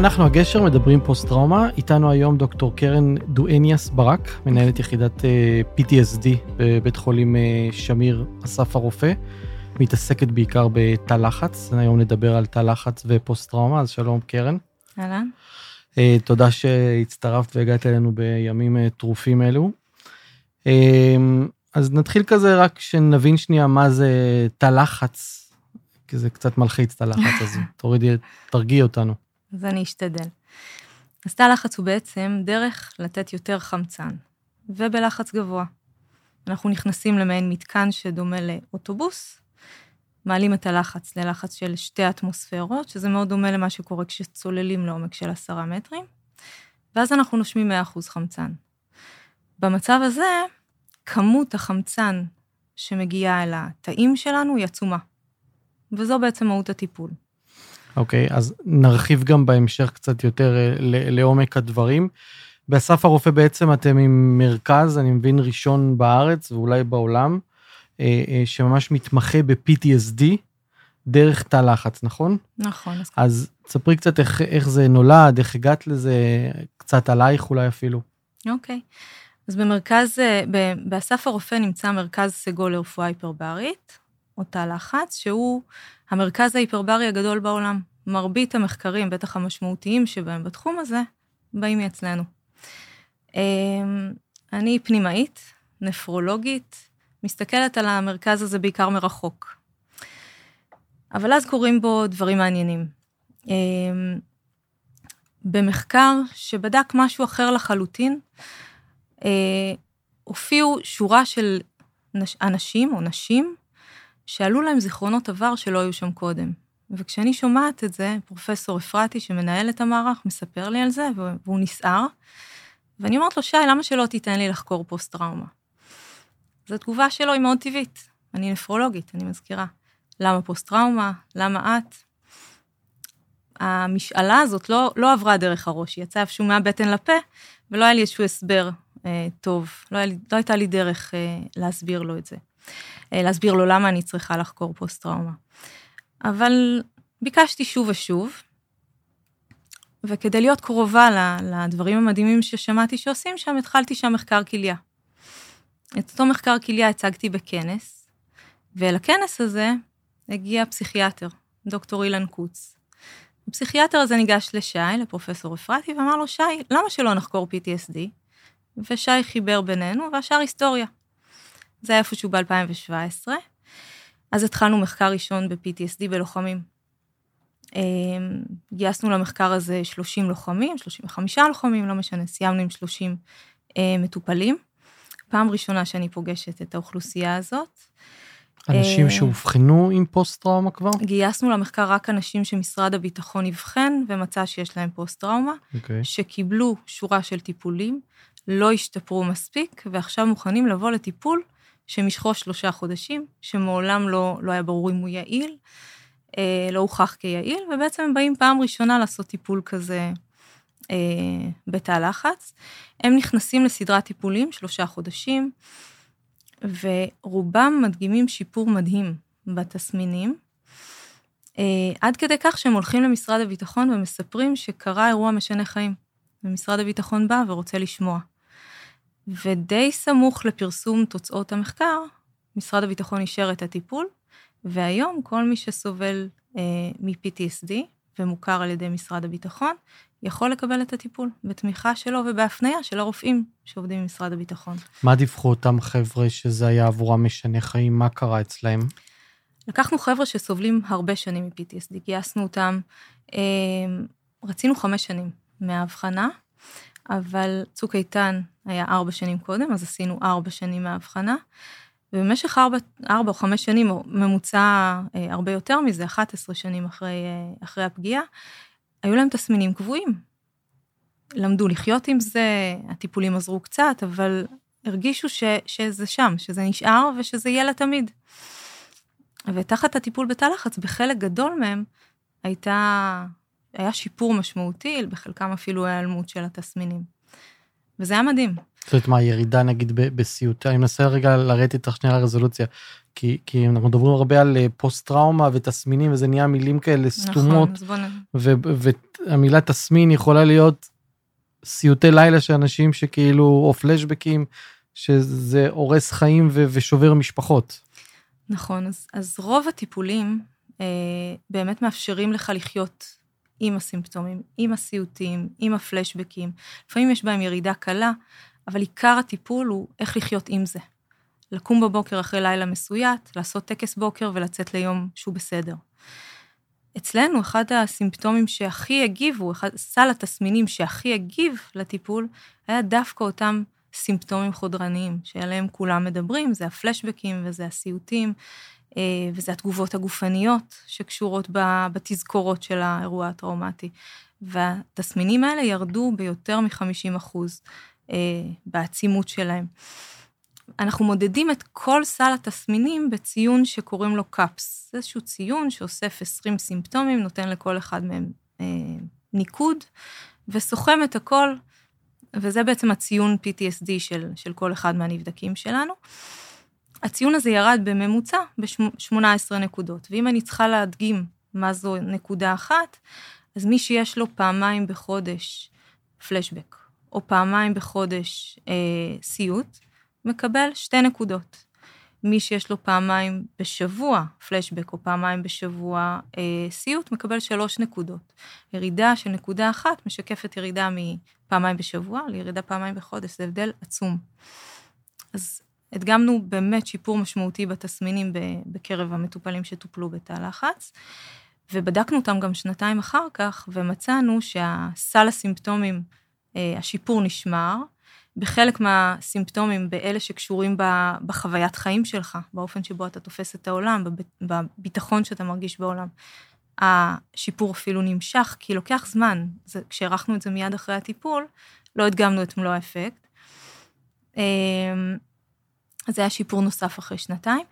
אנחנו הגשר מדברים פוסט טראומה, איתנו היום דוקטור קרן דואניאס ברק, מנהלת יחידת אה, PTSD בבית חולים אה, שמיר אסף הרופא, מתעסקת בעיקר בתא לחץ, היום נדבר על תא לחץ ופוסט טראומה, אז שלום קרן. אהלן. אה, תודה שהצטרפת והגעת אלינו בימים טרופים אלו. אז נתחיל כזה רק שנבין שנייה מה זה תא לחץ, כי זה קצת מלחיץ תא לחץ, אז תורידי, תרגיעי אותנו. אז אני אשתדל. אז תא לחץ הוא בעצם דרך לתת יותר חמצן, ובלחץ גבוה. אנחנו נכנסים למעין מתקן שדומה לאוטובוס, מעלים את הלחץ ללחץ של שתי אטמוספירות, שזה מאוד דומה למה שקורה כשצוללים לעומק של עשרה מטרים, ואז אנחנו נושמים 100% חמצן. במצב הזה, כמות החמצן שמגיעה אל התאים שלנו היא עצומה, וזו בעצם מהות הטיפול. אוקיי, okay, אז נרחיב גם בהמשך קצת יותר אה, לעומק הדברים. באסף הרופא בעצם אתם עם מרכז, אני מבין, ראשון בארץ ואולי בעולם, שממש מתמחה ב-PTSD דרך תא לחץ, נכון? נכון. אז תספרי קצת איך, איך זה נולד, איך הגעת לזה, קצת עלייך אולי אפילו. אוקיי. Okay. אז במרכז, באסף הרופא נמצא מרכז סגול לרפואה היפרברית, או תא לחץ, שהוא המרכז ההיפרברי הגדול בעולם. מרבית המחקרים, בטח המשמעותיים שבהם בתחום הזה, באים מאצלנו. אמ, אני פנימאית, נפרולוגית, מסתכלת על המרכז הזה בעיקר מרחוק. אבל אז קורים בו דברים מעניינים. אמ, במחקר שבדק משהו אחר לחלוטין, אה, הופיעו שורה של אנשים או נשים שעלו להם זיכרונות עבר שלא היו שם קודם. וכשאני שומעת את זה, פרופסור אפרתי, שמנהל את המערך, מספר לי על זה, והוא נסער. ואני אומרת לו, שי, למה שלא תיתן לי לחקור פוסט-טראומה? אז התגובה שלו היא מאוד טבעית. אני נפרולוגית, אני מזכירה. למה פוסט-טראומה? למה את? המשאלה הזאת לא, לא עברה דרך הראש, היא יצאה איפשהו מהבטן לפה, ולא היה לי איזשהו הסבר אה, טוב, לא, לי, לא הייתה לי דרך אה, להסביר לו את זה. אה, להסביר לו למה אני צריכה לחקור פוסט-טראומה. אבל ביקשתי שוב ושוב, וכדי להיות קרובה לדברים המדהימים ששמעתי שעושים שם, התחלתי שם מחקר כליה. את אותו מחקר כליה הצגתי בכנס, ולכנס הזה הגיע פסיכיאטר, דוקטור אילן קוץ. הפסיכיאטר הזה ניגש לשי, לפרופסור אפרתי, ואמר לו, שי, למה שלא נחקור PTSD? ושי חיבר בינינו, והשאר היסטוריה. זה היה איפשהו ב-2017. אז התחלנו מחקר ראשון ב-PTSD בלוחמים. אמ, גייסנו למחקר הזה 30 לוחמים, 35 לוחמים, לא משנה, סיימנו עם 30 אה, מטופלים. פעם ראשונה שאני פוגשת את האוכלוסייה הזאת. אנשים אה, שאובחנו עם פוסט-טראומה כבר? גייסנו למחקר רק אנשים שמשרד הביטחון אבחן ומצא שיש להם פוסט-טראומה, okay. אוקיי. שקיבלו שורה של טיפולים, לא השתפרו מספיק, ועכשיו מוכנים לבוא לטיפול שמשכו שלושה חודשים, שמעולם לא, לא היה ברור אם הוא יעיל, אה, לא הוכח כיעיל, ובעצם הם באים פעם ראשונה לעשות טיפול כזה אה, בתא לחץ. הם נכנסים לסדרת טיפולים, שלושה חודשים, ורובם מדגימים שיפור מדהים בתסמינים. אה, עד כדי כך שהם הולכים למשרד הביטחון ומספרים שקרה אירוע משנה חיים. ומשרד הביטחון בא ורוצה לשמוע. ודי סמוך לפרסום תוצאות המחקר, משרד הביטחון אישר את הטיפול, והיום כל מי שסובל אה, מ-PTSD ומוכר על ידי משרד הביטחון, יכול לקבל את הטיפול בתמיכה שלו ובהפניה של הרופאים שעובדים במשרד הביטחון. מה דיווחו אותם חבר'ה שזה היה עבורם משנה חיים? מה קרה אצלהם? לקחנו חבר'ה שסובלים הרבה שנים מ-PTSD, גייסנו אותם, אה, רצינו חמש שנים מהאבחנה, אבל צוק איתן היה ארבע שנים קודם, אז עשינו ארבע שנים מהאבחנה. ובמשך ארבע, ארבע או חמש שנים, או ממוצע אה, הרבה יותר מזה, 11 שנים אחרי, אה, אחרי הפגיעה, היו להם תסמינים קבועים. למדו לחיות עם זה, הטיפולים עזרו קצת, אבל הרגישו ש, שזה שם, שזה נשאר ושזה יהיה לתמיד. ותחת הטיפול בתא לחץ, בחלק גדול מהם הייתה היה שיפור משמעותי, בחלקם אפילו היעלמות של התסמינים. וזה היה מדהים. זאת אומרת, מה, ירידה נגיד בסיוט, אני מנסה רגע לרדת איתך שנייה לרזולוציה, כי, כי אנחנו מדברים הרבה על אה, פוסט טראומה ותסמינים וזה נהיה מילים כאלה סתומות, נכון, והמילה תסמין יכולה להיות סיוטי לילה של אנשים שכאילו, או פלשבקים, שזה הורס חיים ו- ושובר משפחות. נכון, אז, אז רוב הטיפולים אה, באמת מאפשרים לך לחיות עם הסימפטומים, עם הסיוטים, עם הפלשבקים. לפעמים יש בהם ירידה קלה, אבל עיקר הטיפול הוא איך לחיות עם זה. לקום בבוקר אחרי לילה מסויט, לעשות טקס בוקר ולצאת ליום שהוא בסדר. אצלנו אחד הסימפטומים שהכי הגיבו, אחד, סל התסמינים שהכי הגיב לטיפול, היה דווקא אותם סימפטומים חודרניים, שעליהם כולם מדברים, זה הפלשבקים וזה הסיוטים, אה, וזה התגובות הגופניות שקשורות בתזכורות של האירוע הטראומטי. והתסמינים האלה ירדו ביותר מ-50 אחוז אה, בעצימות שלהם. אנחנו מודדים את כל סל התסמינים בציון שקוראים לו קאפס. זה איזשהו ציון שאוסף 20 סימפטומים, נותן לכל אחד מהם אה, ניקוד, וסוכם את הכל, וזה בעצם הציון PTSD של, של כל אחד מהנבדקים שלנו. הציון הזה ירד בממוצע ב-18 נקודות, ואם אני צריכה להדגים מה זו נקודה אחת, אז מי שיש לו פעמיים בחודש פלשבק, או פעמיים בחודש אה, סיוט, מקבל שתי נקודות. מי שיש לו פעמיים בשבוע פלשבק, או פעמיים בשבוע אה, סיוט, מקבל שלוש נקודות. ירידה של נקודה אחת משקפת ירידה מפעמיים בשבוע לירידה פעמיים בחודש, זה הבדל עצום. אז הדגמנו באמת שיפור משמעותי בתסמינים בקרב המטופלים שטופלו בתא לחץ, ובדקנו אותם גם שנתיים אחר כך, ומצאנו שהסל הסימפטומים, אה, השיפור נשמר, בחלק מהסימפטומים, באלה שקשורים בחוויית חיים שלך, באופן שבו אתה תופס את העולם, בביטחון שאתה מרגיש בעולם. השיפור אפילו נמשך, כי לוקח זמן. כשאירחנו את זה מיד אחרי הטיפול, לא הדגמנו את מלוא האפקט. אמ, אז זה היה שיפור נוסף אחרי שנתיים,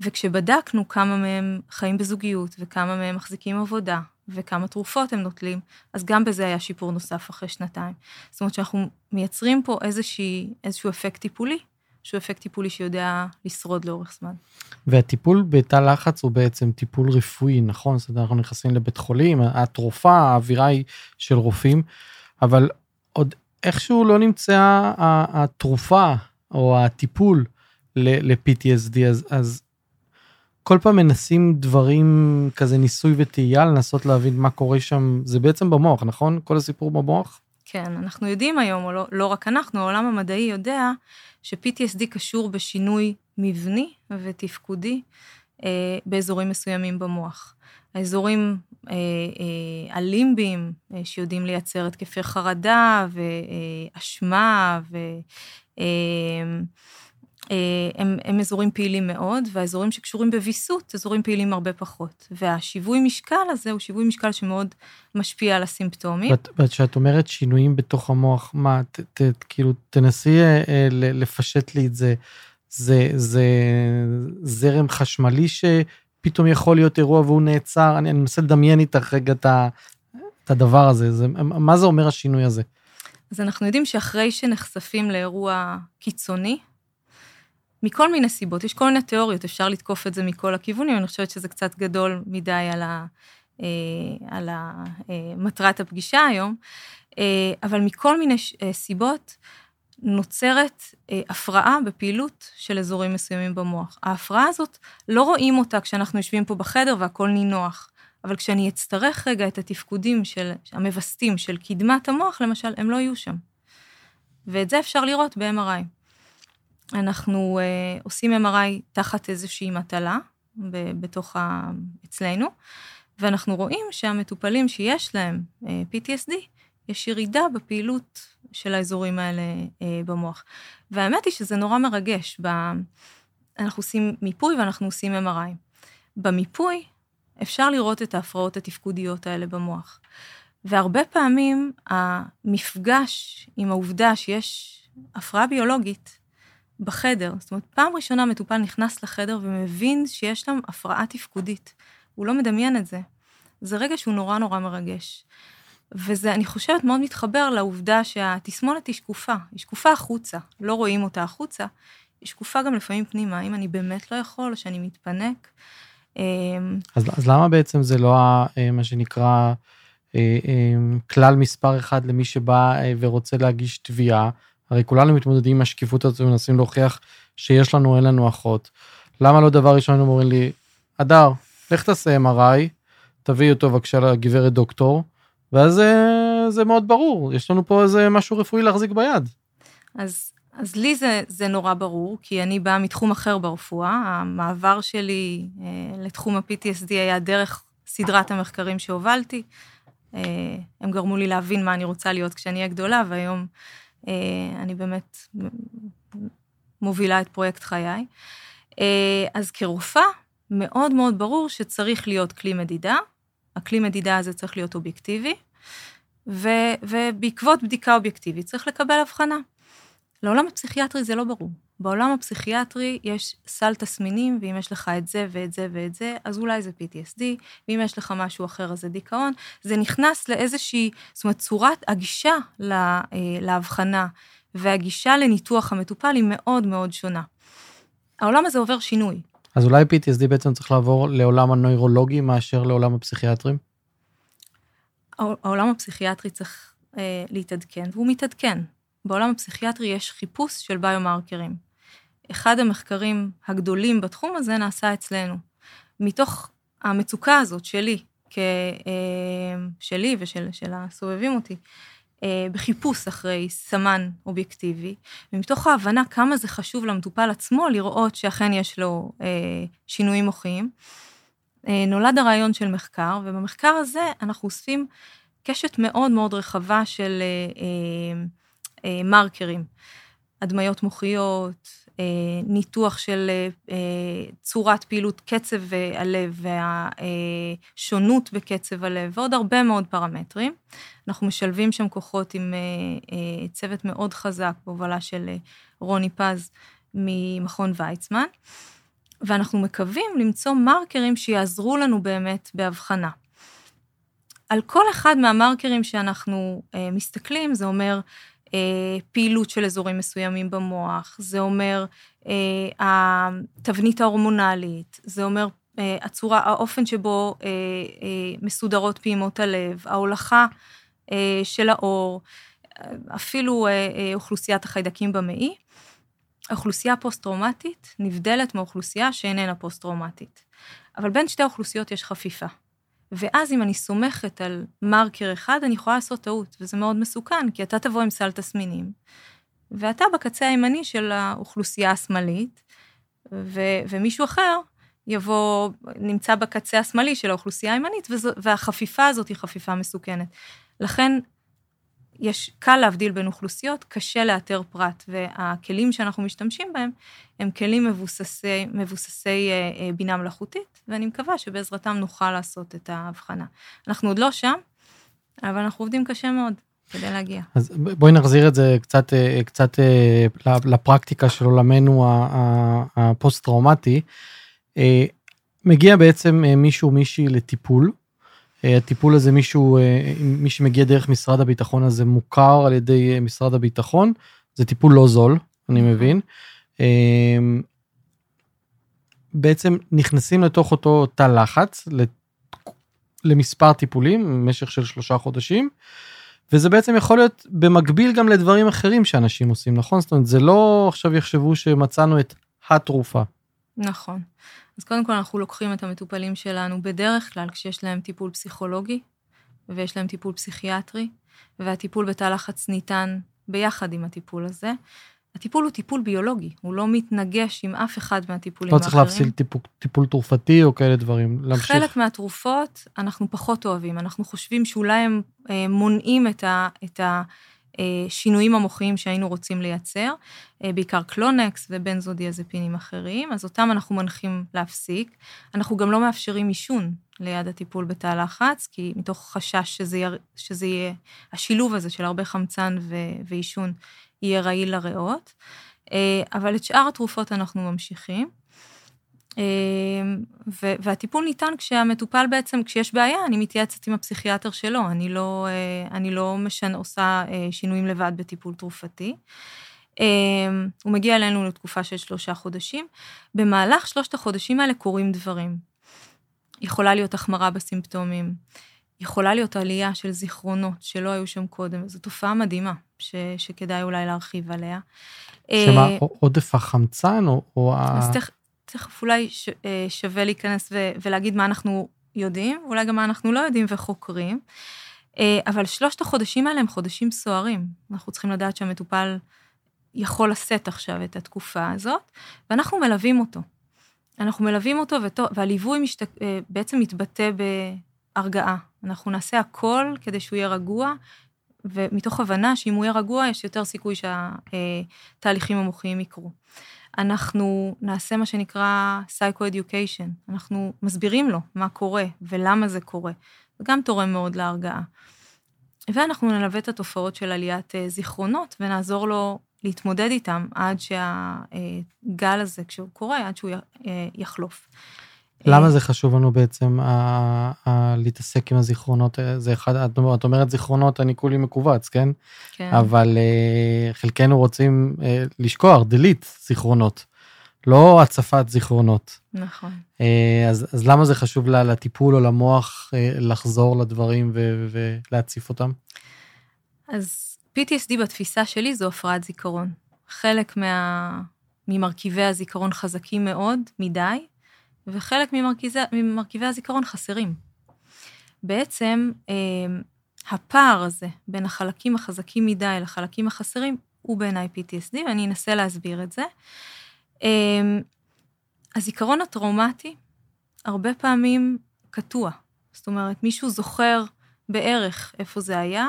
וכשבדקנו כמה מהם חיים בזוגיות וכמה מהם מחזיקים עבודה וכמה תרופות הם נוטלים, אז גם בזה היה שיפור נוסף אחרי שנתיים. זאת אומרת שאנחנו מייצרים פה איזושהי, איזשהו אפקט טיפולי, שהוא אפקט טיפולי שיודע לשרוד לאורך זמן. והטיפול בתא לחץ הוא בעצם טיפול רפואי, נכון? זאת אומרת, אנחנו נכנסים לבית חולים, התרופה, האווירה היא של רופאים, אבל עוד איכשהו לא נמצאה התרופה או הטיפול ל-PTSD, אז, אז כל פעם מנסים דברים כזה ניסוי וטעייה לנסות להבין מה קורה שם, זה בעצם במוח, נכון? כל הסיפור במוח? כן, אנחנו יודעים היום, או לא, לא רק אנחנו, העולם המדעי יודע ש-PTSD קשור בשינוי מבני ותפקודי אה, באזורים מסוימים במוח. האזורים אה, אה, הלימביים, אה, שיודעים לייצר התקפי חרדה ואשמה, ו... אה, אה, הם, הם אזורים פעילים מאוד, והאזורים שקשורים בוויסות, אזורים פעילים הרבה פחות. והשיווי משקל הזה הוא שיווי משקל שמאוד משפיע על הסימפטומים. וכשאת אומרת שינויים בתוך המוח, מה, ת, ת, כאילו, תנסי אה, אה לפשט לי את זה. זה, זה זרם חשמלי שפתאום יכול להיות אירוע והוא נעצר, אני, אני מנסה לדמיין איתך רגע את, את הדבר הזה, זה, מה זה אומר השינוי הזה? אז אנחנו יודעים שאחרי שנחשפים לאירוע קיצוני, מכל מיני סיבות, יש כל מיני תיאוריות, אפשר לתקוף את זה מכל הכיוונים, אני חושבת שזה קצת גדול מדי על, ה, אה, על ה, אה, מטרת הפגישה היום, אה, אבל מכל מיני סיבות נוצרת הפרעה בפעילות של אזורים מסוימים במוח. ההפרעה הזאת, לא רואים אותה כשאנחנו יושבים פה בחדר והכל נינוח. אבל כשאני אצטרך רגע את התפקודים של, המווסתים של קדמת המוח, למשל, הם לא יהיו שם. ואת זה אפשר לראות ב-MRI. אנחנו uh, עושים MRI תחת איזושהי מטלה בתוך ה... אצלנו, ואנחנו רואים שהמטופלים שיש להם uh, אה, PTSD, יש ירידה בפעילות של האזורים האלה uh, במוח. והאמת היא שזה נורא מרגש. ב... אנחנו עושים מיפוי ואנחנו עושים MRI. במיפוי אפשר לראות את ההפרעות התפקודיות האלה במוח. והרבה פעמים המפגש עם העובדה שיש הפרעה ביולוגית בחדר. זאת אומרת, פעם ראשונה מטופל נכנס לחדר ומבין שיש להם הפרעה תפקודית. הוא לא מדמיין את זה. זה רגע שהוא נורא נורא מרגש. וזה, אני חושבת, מאוד מתחבר לעובדה שהתסמונת היא שקופה, היא שקופה החוצה, לא רואים אותה החוצה, היא שקופה גם לפעמים פנימה, אם אני באמת לא יכול, או שאני מתפנק. אמ, אז, אז למה בעצם זה לא אה, מה שנקרא אה, אה, כלל מספר אחד למי שבא ורוצה להגיש תביעה? הרי כולנו מתמודדים עם השקיפות הזאת ומנסים להוכיח שיש לנו, אין לנו אחות. למה לא דבר ראשון אומרים לי, אדר, לך תעשה MRI, תביאי אותו בבקשה לגברת דוקטור, ואז זה מאוד ברור, יש לנו פה איזה משהו רפואי להחזיק ביד. אז, אז לי זה, זה נורא ברור, כי אני באה מתחום אחר ברפואה. המעבר שלי אה, לתחום ה-PTSD היה דרך סדרת המחקרים שהובלתי. אה, הם גרמו לי להבין מה אני רוצה להיות כשאני אהיה גדולה, והיום אה, אני באמת מובילה את פרויקט חיי. אה, אז כרופאה, מאוד מאוד ברור שצריך להיות כלי מדידה. הכלי מדידה הזה צריך להיות אובייקטיבי, ו, ובעקבות בדיקה אובייקטיבית צריך לקבל הבחנה. לעולם הפסיכיאטרי זה לא ברור. בעולם הפסיכיאטרי יש סל תסמינים, ואם יש לך את זה ואת זה ואת זה, אז אולי זה PTSD, ואם יש לך משהו אחר אז זה דיכאון. זה נכנס לאיזושהי, זאת אומרת, צורת הגישה לה, אה, להבחנה והגישה לניתוח המטופל היא מאוד מאוד שונה. העולם הזה עובר שינוי. אז אולי PTSD בעצם צריך לעבור לעולם הנוירולוגי מאשר לעולם הפסיכיאטרים? העולם הפסיכיאטרי צריך אה, להתעדכן, והוא מתעדכן. בעולם הפסיכיאטרי יש חיפוש של ביומרקרים. אחד המחקרים הגדולים בתחום הזה נעשה אצלנו. מתוך המצוקה הזאת שלי, כ, אה, שלי ושל של הסובבים אותי, אה, בחיפוש אחרי סמן אובייקטיבי, ומתוך ההבנה כמה זה חשוב למטופל עצמו לראות שאכן יש לו אה, שינויים מוחיים, נולד הרעיון של מחקר, ובמחקר הזה אנחנו אוספים קשת מאוד מאוד רחבה של מרקרים, הדמיות מוחיות, אה, ניתוח של אה, צורת פעילות קצב הלב והשונות בקצב הלב ועוד הרבה מאוד פרמטרים. אנחנו משלבים שם כוחות עם אה, צוות מאוד חזק בהובלה של רוני פז ממכון ויצמן, ואנחנו מקווים למצוא מרקרים שיעזרו לנו באמת בהבחנה. על כל אחד מהמרקרים שאנחנו מסתכלים, זה אומר אה, פעילות של אזורים מסוימים במוח, זה אומר אה, התבנית ההורמונלית, זה אומר אה, הצורה, האופן שבו מסודרות פעימות הלב, ההולכה של האור, אפילו אוכלוסיית החיידקים במעי. האוכלוסייה הפוסט-טראומטית נבדלת מאוכלוסייה שאיננה פוסט-טראומטית. אבל בין שתי האוכלוסיות יש חפיפה. ואז אם אני סומכת על מרקר אחד, אני יכולה לעשות טעות, וזה מאוד מסוכן, כי אתה תבוא עם סל תסמינים, ואתה בקצה הימני של האוכלוסייה השמאלית, ו- ומישהו אחר יבוא, נמצא בקצה השמאלי של האוכלוסייה הימנית, וזו, והחפיפה הזאת היא חפיפה מסוכנת. לכן יש, קל להבדיל בין אוכלוסיות, קשה לאתר פרט, והכלים שאנחנו משתמשים בהם הם כלים מבוססי, מבוססי אה, אה, בינה מלאכותית, ואני מקווה שבעזרתם נוכל לעשות את ההבחנה. אנחנו עוד לא שם, אבל אנחנו עובדים קשה מאוד כדי להגיע. אז בואי נחזיר את זה קצת, אה, קצת לפרקטיקה של עולמנו הפוסט-טראומטי. מגיע בעצם מישהו מישהי לטיפול, הטיפול הזה מישהו אה, מי שמגיע דרך משרד הביטחון הזה מוכר על ידי אה, משרד הביטחון זה טיפול לא זול אני נכון. מבין. בעצם נכנסים לתוך אותו תא לחץ למספר טיפולים במשך של שלושה חודשים. וזה בעצם יכול להיות במקביל גם לדברים אחרים שאנשים עושים נכון זאת אומרת זה לא עכשיו יחשבו שמצאנו את התרופה. נכון. אז קודם כל אנחנו לוקחים את המטופלים שלנו בדרך כלל כשיש להם טיפול פסיכולוגי ויש להם טיפול פסיכיאטרי, והטיפול בתא לחץ ניתן ביחד עם הטיפול הזה. הטיפול הוא טיפול ביולוגי, הוא לא מתנגש עם אף אחד מהטיפולים האחרים. לא צריך להפסיק טיפול, טיפול תרופתי או כאלה דברים, להמשיך. חלק מהתרופות אנחנו פחות אוהבים, אנחנו חושבים שאולי הם אה, מונעים את, ה, את השינויים המוחיים שהיינו רוצים לייצר, אה, בעיקר קלונקס ובנזודיאזפינים אחרים, אז אותם אנחנו מנחים להפסיק. אנחנו גם לא מאפשרים עישון ליד הטיפול בתא לחץ, כי מתוך חשש שזה, יר, שזה יהיה, השילוב הזה של הרבה חמצן ועישון יהיה רעיל לריאות. אה, אבל את שאר התרופות אנחנו ממשיכים. והטיפול ניתן כשהמטופל בעצם, כשיש בעיה, אני מתייעצת עם הפסיכיאטר שלו, אני לא, אני לא משנה, עושה שינויים לבד בטיפול תרופתי. הוא מגיע אלינו לתקופה של שלושה חודשים. במהלך שלושת החודשים האלה קורים דברים. יכולה להיות החמרה בסימפטומים, יכולה להיות עלייה של זיכרונות שלא היו שם קודם, זו תופעה מדהימה, ש, שכדאי אולי להרחיב עליה. שמה, אה, עודף החמצן או... או אז תכף, תכף אולי ש, אה, שווה להיכנס ו, ולהגיד מה אנחנו יודעים, ואולי גם מה אנחנו לא יודעים וחוקרים. אה, אבל שלושת החודשים האלה הם חודשים סוערים. אנחנו צריכים לדעת שהמטופל יכול לשאת עכשיו את התקופה הזאת, ואנחנו מלווים אותו. אנחנו מלווים אותו, והליווי משת... בעצם מתבטא בהרגעה. אנחנו נעשה הכל כדי שהוא יהיה רגוע, ומתוך הבנה שאם הוא יהיה רגוע, יש יותר סיכוי שהתהליכים המוחיים יקרו. אנחנו נעשה מה שנקרא Psycho-Education, אנחנו מסבירים לו מה קורה ולמה זה קורה, זה גם תורם מאוד להרגעה. ואנחנו נלווה את התופעות של עליית אה, זיכרונות ונעזור לו להתמודד איתם עד שהגל הזה, כשהוא קורה, עד שהוא אה, יחלוף. למה זה חשוב לנו בעצם ה- ה- להתעסק עם הזיכרונות? זה אחד, את, את אומרת זיכרונות, אני כולי מכווץ, כן? כן. אבל uh, חלקנו רוצים uh, לשכוח, delete זיכרונות, לא הצפת זיכרונות. נכון. Uh, אז, אז למה זה חשוב לטיפול או למוח uh, לחזור לדברים ו- ולהציף אותם? אז PTSD בתפיסה שלי זו הפרעת זיכרון. חלק מה... ממרכיבי הזיכרון חזקים מאוד, מדי, וחלק ממרכיבי, ממרכיבי הזיכרון חסרים. בעצם אה, הפער הזה בין החלקים החזקים מדי לחלקים החסרים הוא בעיניי PTSD, ואני אנסה להסביר את זה. אה, הזיכרון הטראומטי הרבה פעמים קטוע. זאת אומרת, מישהו זוכר בערך איפה זה היה,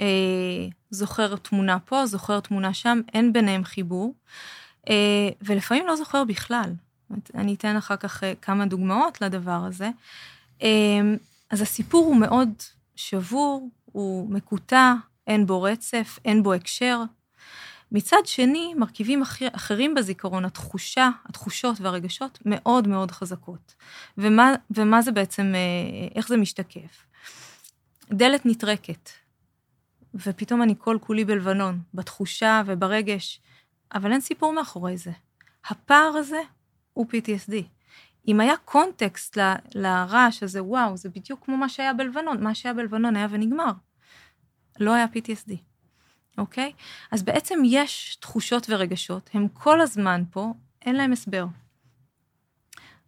אה, זוכר תמונה פה, זוכר תמונה שם, אין ביניהם חיבור, ולפעמים לא זוכר בכלל. אני אתן אחר כך אה, כמה דוגמאות לדבר הזה. אמ, אז הסיפור הוא מאוד שבור, הוא מקוטע, אין בו רצף, אין בו הקשר. מצד שני, מרכיבים אחר, אחרים בזיכרון, התחושה, התחושות והרגשות מאוד מאוד חזקות. ומה, ומה זה בעצם, אה, איך זה משתקף? דלת נטרקת, ופתאום אני כל כולי בלבנון, בתחושה וברגש, אבל אין סיפור מאחורי זה. הפער הזה הוא PTSD. אם היה קונטקסט ל, לרעש הזה, וואו, זה בדיוק כמו מה שהיה בלבנון, מה שהיה בלבנון היה ונגמר. לא היה PTSD, אוקיי? אז בעצם יש תחושות ורגשות, הם כל הזמן פה, אין להם הסבר.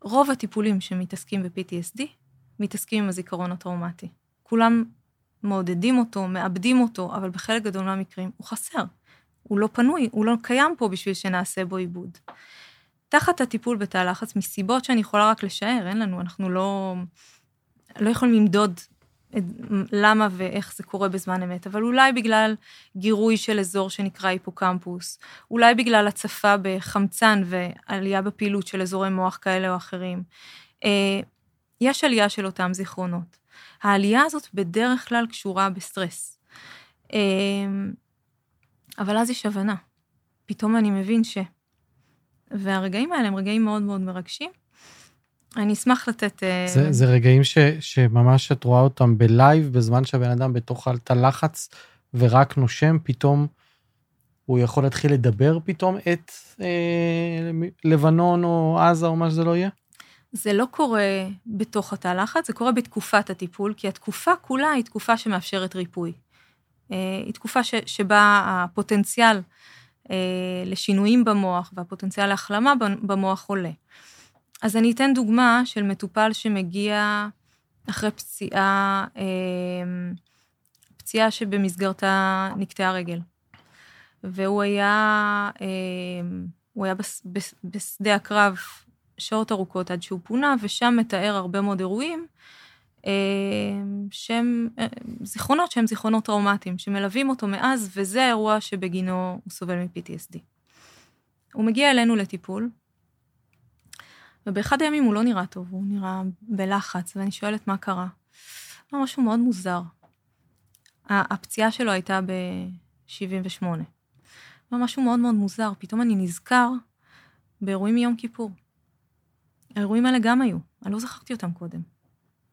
רוב הטיפולים שמתעסקים ב-PTSD, מתעסקים עם הזיכרון הטראומטי. כולם מעודדים אותו, מאבדים אותו, אבל בחלק גדול מהמקרים הוא חסר. הוא לא פנוי, הוא לא קיים פה בשביל שנעשה בו עיבוד. תחת הטיפול בתא לחץ, מסיבות שאני יכולה רק לשער, אין לנו, אנחנו לא, לא יכולים למדוד את, למה ואיך זה קורה בזמן אמת, אבל אולי בגלל גירוי של אזור שנקרא היפוקמפוס, אולי בגלל הצפה בחמצן ועלייה בפעילות של אזורי מוח כאלה או אחרים. אה, יש עלייה של אותם זיכרונות. העלייה הזאת בדרך כלל קשורה בסטרס. אה, אבל אז יש הבנה. פתאום אני מבין ש... והרגעים האלה הם רגעים מאוד מאוד מרגשים. אני אשמח לתת... אה, זה, זה רגעים ש, שממש את רואה אותם ב live, בזמן שהבן אדם בתוך תא לחץ ורק נושם, פתאום הוא יכול להתחיל לדבר פתאום את אה, לבנון או עזה או מה שזה לא יהיה? זה לא קורה בתוך התא לחץ, זה קורה בתקופת הטיפול, כי התקופה כולה היא תקופה שמאפשרת ריפוי. אה, היא תקופה ש, שבה הפוטנציאל לשינויים במוח והפוטנציאל להחלמה במוח עולה. אז אני אתן דוגמה של מטופל שמגיע אחרי פציעה, אה, פציעה שבמסגרתה נקטעה רגל. והוא היה, אה, הוא היה בשדה הקרב שעות ארוכות עד שהוא פונה, ושם מתאר הרבה מאוד אירועים שהם זיכרונות שהם זיכרונות טראומטיים, שמלווים אותו מאז, וזה האירוע שבגינו הוא סובל מ-PTSD. הוא מגיע אלינו לטיפול, ובאחד הימים הוא לא נראה טוב, הוא נראה בלחץ, ואני שואלת מה קרה. הוא משהו מאוד מוזר. הפציעה שלו הייתה ב-78. משהו מאוד מאוד מוזר, פתאום אני נזכר באירועים מיום כיפור. האירועים האלה גם היו, אני לא זכרתי אותם קודם.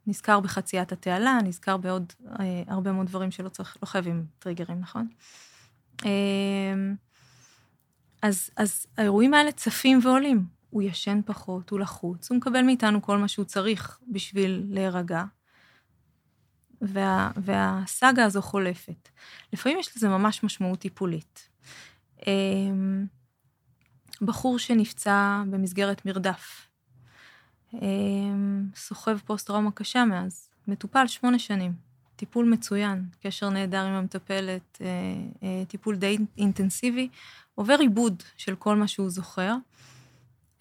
נזכר בחציית התעלה, נזכר בעוד אה, הרבה מאוד דברים שלא צריך, לא חייבים טריגרים, נכון? אה, אז, אז האירועים האלה צפים ועולים. הוא ישן פחות, הוא לחוץ, הוא מקבל מאיתנו כל מה שהוא צריך בשביל להירגע, וה, והסאגה הזו חולפת. לפעמים יש לזה ממש משמעות טיפולית. אמ, בחור שנפצע במסגרת מרדף, סוחב פוסט-טראומה קשה מאז, מטופל שמונה שנים, טיפול מצוין, קשר נהדר עם המטפלת, אה, אה, טיפול די אינטנסיבי, עובר עיבוד של כל מה שהוא זוכר.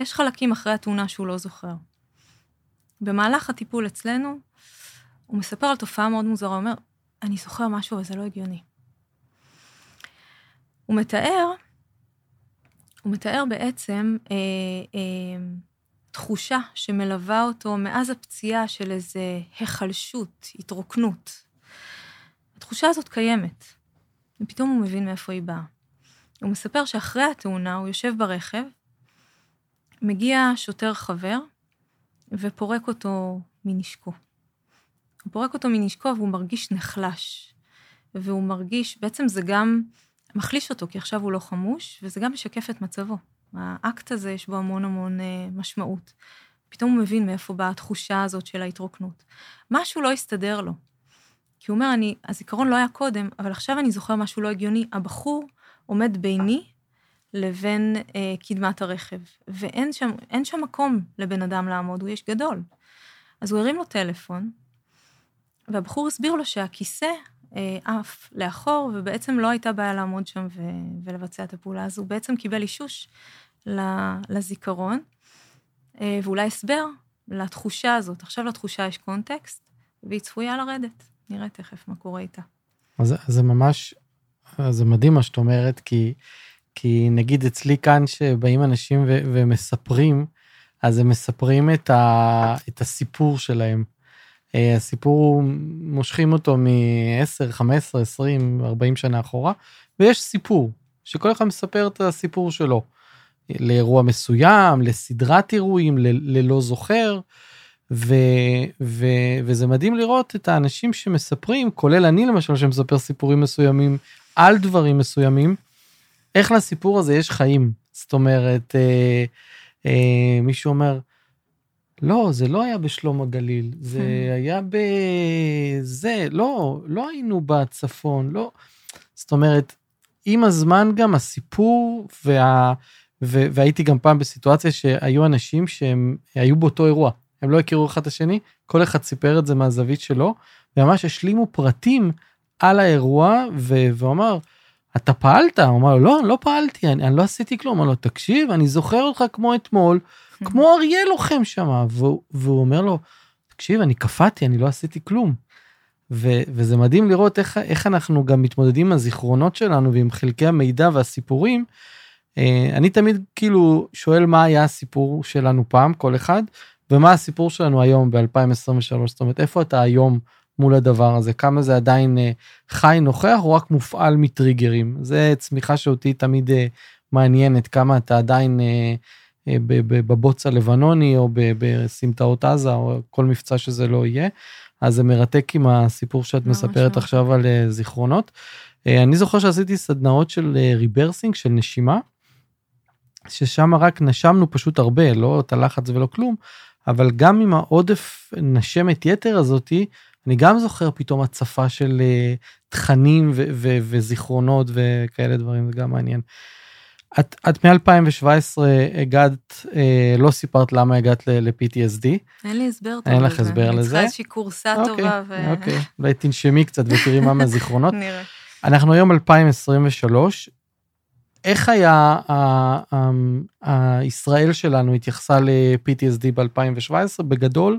יש חלקים אחרי התאונה שהוא לא זוכר. במהלך הטיפול אצלנו, הוא מספר על תופעה מאוד מוזרה, הוא אומר, אני זוכר משהו, אבל זה לא הגיוני. הוא מתאר, הוא מתאר בעצם אה, אה, תחושה שמלווה אותו מאז הפציעה של איזה היחלשות, התרוקנות. התחושה הזאת קיימת, ופתאום הוא מבין מאיפה היא באה. הוא מספר שאחרי התאונה הוא יושב ברכב, מגיע שוטר חבר ופורק אותו מנשקו. הוא פורק אותו מנשקו והוא מרגיש נחלש. והוא מרגיש, בעצם זה גם מחליש אותו, כי עכשיו הוא לא חמוש, וזה גם משקף את מצבו. האקט הזה יש בו המון המון אה, משמעות. פתאום הוא מבין מאיפה באה התחושה הזאת של ההתרוקנות. משהו לא הסתדר לו. כי הוא אומר, אני, הזיכרון לא היה קודם, אבל עכשיו אני זוכר משהו לא הגיוני. הבחור עומד ביני לבין אה, קדמת הרכב, ואין שם, שם מקום לבן אדם לעמוד, הוא איש גדול. אז הוא הרים לו טלפון, והבחור הסביר לו שהכיסא עף לאחור, ובעצם לא הייתה בעיה לעמוד שם ו- ולבצע את הפעולה הזו. הוא בעצם קיבל אישוש לזיכרון, אה, ואולי הסבר לתחושה הזאת. עכשיו לתחושה יש קונטקסט, והיא צפויה לרדת. נראה תכף מה קורה איתה. אז זה ממש, זה מדהים מה שאת אומרת, כי, כי נגיד אצלי כאן שבאים אנשים ו- ומספרים, אז הם מספרים את, ה- את הסיפור שלהם. אה, הסיפור, מושכים אותו מ-10, 15, 20, 40 שנה אחורה, ויש סיפור, שכל אחד מספר את הסיפור שלו. לאירוע מסוים, לסדרת אירועים, ל- ללא זוכר, ו- ו- וזה מדהים לראות את האנשים שמספרים, כולל אני למשל, שמספר סיפורים מסוימים על דברים מסוימים, איך לסיפור הזה יש חיים. זאת אומרת, אה, אה, מישהו אומר, לא, זה לא היה בשלום הגליל, זה hmm. היה בזה, לא, לא היינו בצפון, לא. זאת אומרת, עם הזמן גם הסיפור וה... ו... והייתי גם פעם בסיטואציה שהיו אנשים שהם היו באותו אירוע, הם לא הכירו אחד את השני, כל אחד סיפר את זה מהזווית שלו, וממש השלימו פרטים על האירוע, ו... והוא אמר, אתה פעלת? הוא אמר לו, לא, לא פעלתי, אני, אני לא עשיתי כלום. אמר לו, תקשיב, אני זוכר אותך כמו אתמול, כמו אריה לוחם שם, והוא, והוא אומר לו, תקשיב, אני קפאתי, אני לא עשיתי כלום. ו, וזה מדהים לראות איך, איך אנחנו גם מתמודדים עם הזיכרונות שלנו ועם חלקי המידע והסיפורים. אה, אני תמיד כאילו שואל מה היה הסיפור שלנו פעם, כל אחד, ומה הסיפור שלנו היום ב-2023, זאת אומרת, איפה אתה היום מול הדבר הזה, כמה זה עדיין אה, חי נוכח או רק מופעל מטריגרים. זה צמיחה שאותי תמיד אה, מעניינת, כמה אתה עדיין אה, בבוץ הלבנוני או בסמטאות עזה או כל מבצע שזה לא יהיה. אז זה מרתק עם הסיפור שאת מספרת עכשיו על זיכרונות. אני זוכר שעשיתי סדנאות של ריברסינג, של נשימה, ששם רק נשמנו פשוט הרבה, לא את הלחץ ולא כלום, אבל גם עם העודף נשמת יתר הזאתי, אני גם זוכר פתאום הצפה של תכנים ו- ו- וזיכרונות וכאלה דברים, זה גם מעניין. את, את מ-2017 הגעת, אה, לא סיפרת למה הגעת ל-PTSD. אין לי הסבר טוב לזה. אין לך הסבר לזה. אני צריכה איזושהי קורסה אוקיי, טובה. ו... אוקיי, אולי תנשמי קצת ותראי מה מהזיכרונות. נראה. אנחנו היום 2023. איך היה הישראל שלנו התייחסה ל-PTSD ב-2017 בגדול,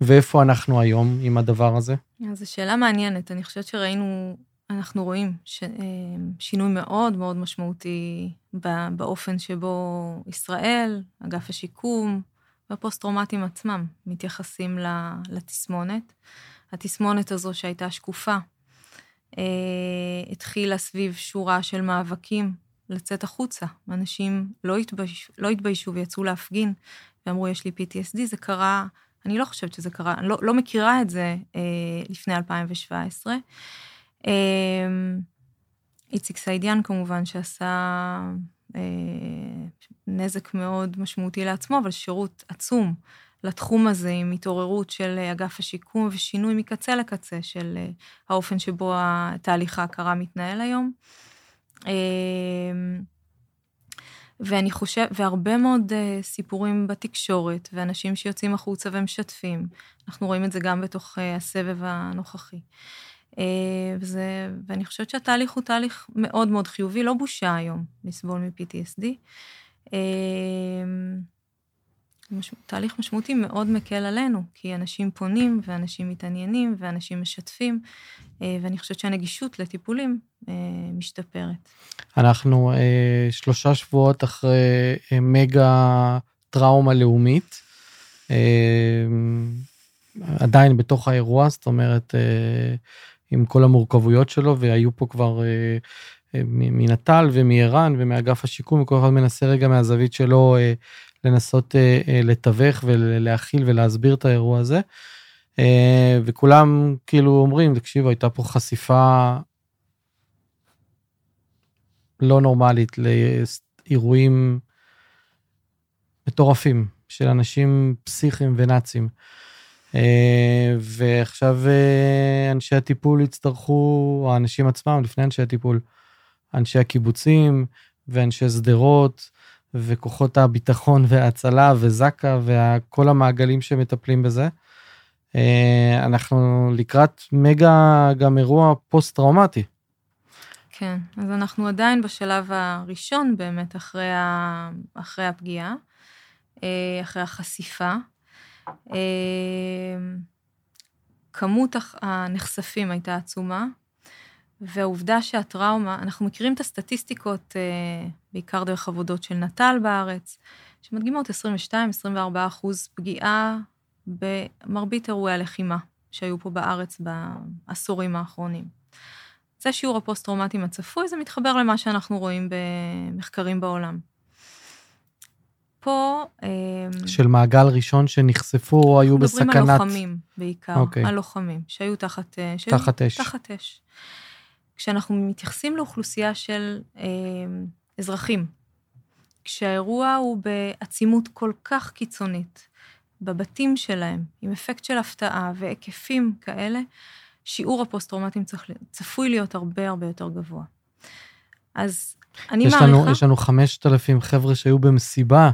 ואיפה אנחנו היום עם הדבר הזה? זו שאלה מעניינת. אני חושבת שראינו אנחנו רואים ש... אה, שינוי מאוד מאוד משמעותי באופן שבו ישראל, אגף השיקום והפוסט-טראומטיים עצמם מתייחסים לתסמונת. התסמונת הזו שהייתה שקופה, אה, התחילה סביב שורה של מאבקים לצאת החוצה. אנשים לא התביישו, לא התביישו ויצאו להפגין ואמרו, יש לי PTSD, זה קרה, אני לא חושבת שזה קרה, אני לא, לא מכירה את זה אה, לפני 2017. אה, איציק סעידיאן כמובן, שעשה אה, נזק מאוד משמעותי לעצמו, אבל שירות עצום לתחום הזה, עם התעוררות של אגף השיקום ושינוי מקצה לקצה של אה, האופן שבו תהליך ההכרה מתנהל היום. אה, ואני חושב, והרבה מאוד uh, סיפורים בתקשורת, ואנשים שיוצאים החוצה ומשתפים. אנחנו רואים את זה גם בתוך uh, הסבב הנוכחי. Uh, וזה, ואני חושבת שהתהליך הוא תהליך מאוד מאוד חיובי, לא בושה היום לסבול מ-PTSD. Uh, מש... תהליך משמעותי מאוד מקל עלינו, כי אנשים פונים ואנשים מתעניינים ואנשים משתפים, אה, ואני חושבת שהנגישות לטיפולים אה, משתפרת. אנחנו אה, שלושה שבועות אחרי מגה טראומה לאומית, עדיין בתוך האירוע, זאת אומרת, עם כל המורכבויות שלו, והיו פה כבר מנט"ל ומער"ן ומאגף השיקום, וכל אחד מנסה רגע מהזווית שלו לנסות uh, uh, לתווך ולהכיל ולהסביר את האירוע הזה. Uh, וכולם כאילו אומרים, תקשיבו, הייתה פה חשיפה לא נורמלית לאירועים מטורפים של אנשים פסיכיים ונאצים. Uh, ועכשיו uh, אנשי הטיפול יצטרכו, או האנשים עצמם, לפני אנשי הטיפול, אנשי הקיבוצים ואנשי שדרות, וכוחות הביטחון וההצלה וזק"א וכל המעגלים שמטפלים בזה. אה, אנחנו לקראת מגה גם אירוע פוסט-טראומטי. כן, אז אנחנו עדיין בשלב הראשון באמת אחרי, ה... אחרי הפגיעה, אה, אחרי החשיפה. אה, כמות הנחשפים הייתה עצומה, והעובדה שהטראומה, אנחנו מכירים את הסטטיסטיקות, אה, בעיקר דרך עבודות של נט"ל בארץ, שמדגימות 22-24 אחוז פגיעה במרבית אירועי הלחימה שהיו פה בארץ בעשורים האחרונים. זה שיעור הפוסט-טראומטיים הצפוי, זה מתחבר למה שאנחנו רואים במחקרים בעולם. פה... אה, של מעגל ראשון שנחשפו או היו בסכנת... מדברים על לוחמים בעיקר, okay. אוקיי. על לוחמים, שהיו תחת, אה, שהיו תחת אש. תחת אש. כשאנחנו מתייחסים לאוכלוסייה של אה, אזרחים, כשהאירוע הוא בעצימות כל כך קיצונית, בבתים שלהם, עם אפקט של הפתעה והיקפים כאלה, שיעור הפוסט-טראומטיים צפוי להיות הרבה הרבה יותר גבוה. אז אני יש מעריכה... לנו, יש לנו 5,000 חבר'ה שהיו במסיבה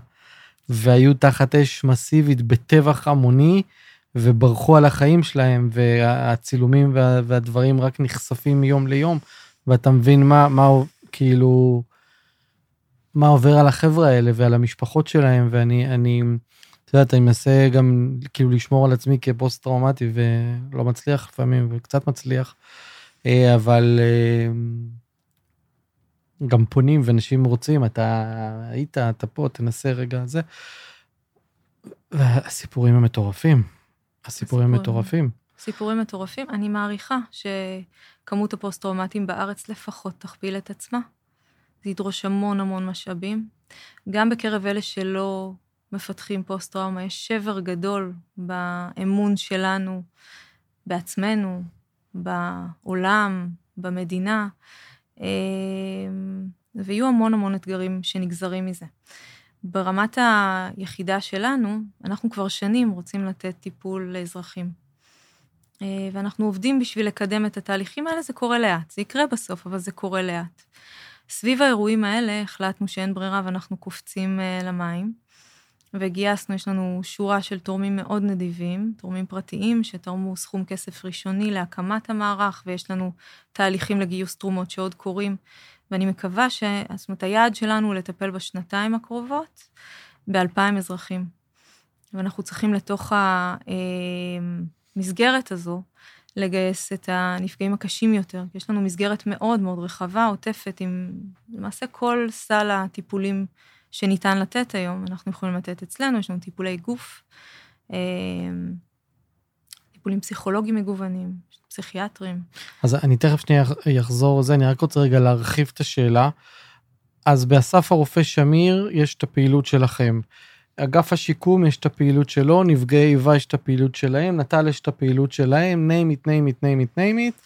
והיו תחת אש מסיבית בטבח המוני, וברחו על החיים שלהם, והצילומים וה, והדברים רק נחשפים מיום ליום, ואתה מבין מה, מה, כאילו, מה עובר על החבר'ה האלה ועל המשפחות שלהם, ואני, אני, את יודעת, אני מנסה גם כאילו לשמור על עצמי כפוסט-טראומטי, ולא מצליח לפעמים, וקצת מצליח, אה, אבל אה, גם פונים ואנשים רוצים, אתה היית, אתה פה, תנסה רגע זה. והסיפורים המטורפים. הסיפורים מטורפים. סיפורים מטורפים. אני מעריכה שכמות הפוסט-טראומטיים בארץ לפחות תכפיל את עצמה. זה ידרוש המון המון משאבים. גם בקרב אלה שלא מפתחים פוסט-טראומה, יש שבר גדול באמון שלנו בעצמנו, בעולם, במדינה, אה, ויהיו המון המון אתגרים שנגזרים מזה. ברמת היחידה שלנו, אנחנו כבר שנים רוצים לתת טיפול לאזרחים. אה, ואנחנו עובדים בשביל לקדם את התהליכים האלה, זה קורה לאט. זה יקרה בסוף, אבל זה קורה לאט. סביב האירועים האלה החלטנו שאין ברירה ואנחנו קופצים אה, למים, וגייסנו, יש לנו שורה של תורמים מאוד נדיבים, תורמים פרטיים שתרמו סכום כסף ראשוני להקמת המערך, ויש לנו תהליכים לגיוס תרומות שעוד קורים. ואני מקווה ש... זאת אומרת, היעד שלנו הוא לטפל בשנתיים הקרובות באלפיים אזרחים. ואנחנו צריכים לתוך המסגרת אה, הזו לגייס את הנפגעים הקשים יותר, יש לנו מסגרת מאוד מאוד רחבה, עוטפת עם למעשה כל סל הטיפולים שניתן לתת היום, אנחנו יכולים לתת אצלנו, יש לנו טיפולי גוף, אה, טיפולים פסיכולוגיים מגוונים, פסיכיאטרים. אז אני תכף שנייה אחזור לזה, אני רק רוצה רגע להרחיב את השאלה. אז באסף הרופא שמיר יש את הפעילות שלכם. אגף השיקום יש את הפעילות שלו, נפגעי איבה יש את הפעילות שלהם, נט"ל יש את הפעילות שלהם, name it, name it, name it, name it.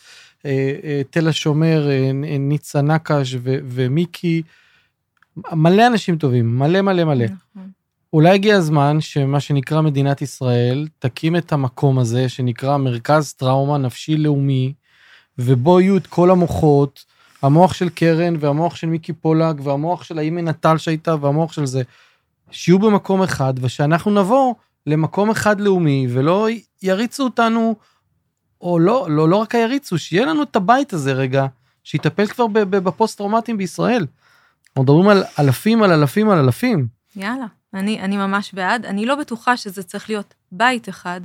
אה, אה, תל השומר, אה, ניצה נקש ומיקי, מלא אנשים טובים, מלא מלא מלא. נכון. אולי הגיע הזמן שמה שנקרא מדינת ישראל תקים את המקום הזה שנקרא מרכז טראומה נפשי לאומי, ובו יהיו את כל המוחות, המוח של קרן והמוח של מיקי פולק והמוח של האימא נטל שהייתה והמוח של זה, שיהיו במקום אחד ושאנחנו נבוא למקום אחד לאומי ולא יריצו אותנו, או לא, לא, לא רק היריצו, שיהיה לנו את הבית הזה רגע, שיטפל כבר בפוסט טראומטיים בישראל. אנחנו מדברים על אלפים על אלפים על אלפים. יאללה, אני, אני ממש בעד. אני לא בטוחה שזה צריך להיות בית אחד,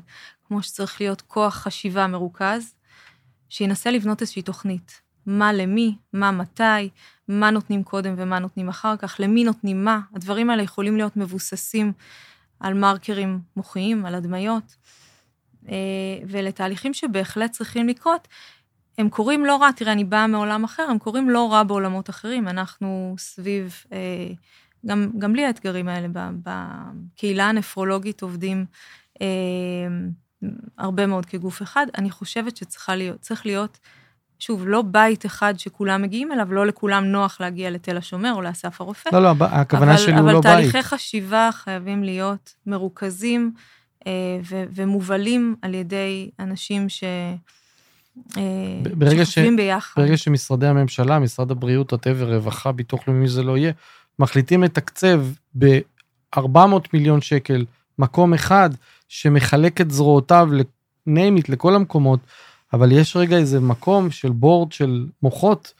כמו שצריך להיות כוח חשיבה מרוכז, שינסה לבנות איזושהי תוכנית. מה למי, מה מתי, מה נותנים קודם ומה נותנים אחר כך, למי נותנים מה. הדברים האלה יכולים להיות מבוססים על מרקרים מוחיים, על הדמיות, אה, ואלה תהליכים שבהחלט צריכים לקרות. הם קורים לא רע, תראה, אני באה מעולם אחר, הם קורים לא רע בעולמות אחרים. אנחנו סביב, אה, גם, גם בלי האתגרים האלה, בקהילה הנפרולוגית עובדים אה, הרבה מאוד כגוף אחד. אני חושבת שצריכה להיות, להיות שוב, לא בית אחד שכולם מגיעים אליו, לא לכולם נוח להגיע לתל השומר או לאסף הרופא. לא, לא, הכוונה אבל, שלי הוא לא בית. אבל תהליכי חשיבה חייבים להיות מרוכזים אה, ו- ומובלים על ידי אנשים ש... אה, ברגע שחושבים ש... ביחד. ברגע שמשרדי הממשלה, משרד הבריאות, הטבע, רווחה, ביטוח לאומי, זה לא יהיה, מחליטים לתקצב ב-400 מיליון שקל מקום אחד שמחלק את זרועותיו it, לכל המקומות, אבל יש רגע איזה מקום של בורד של מוחות,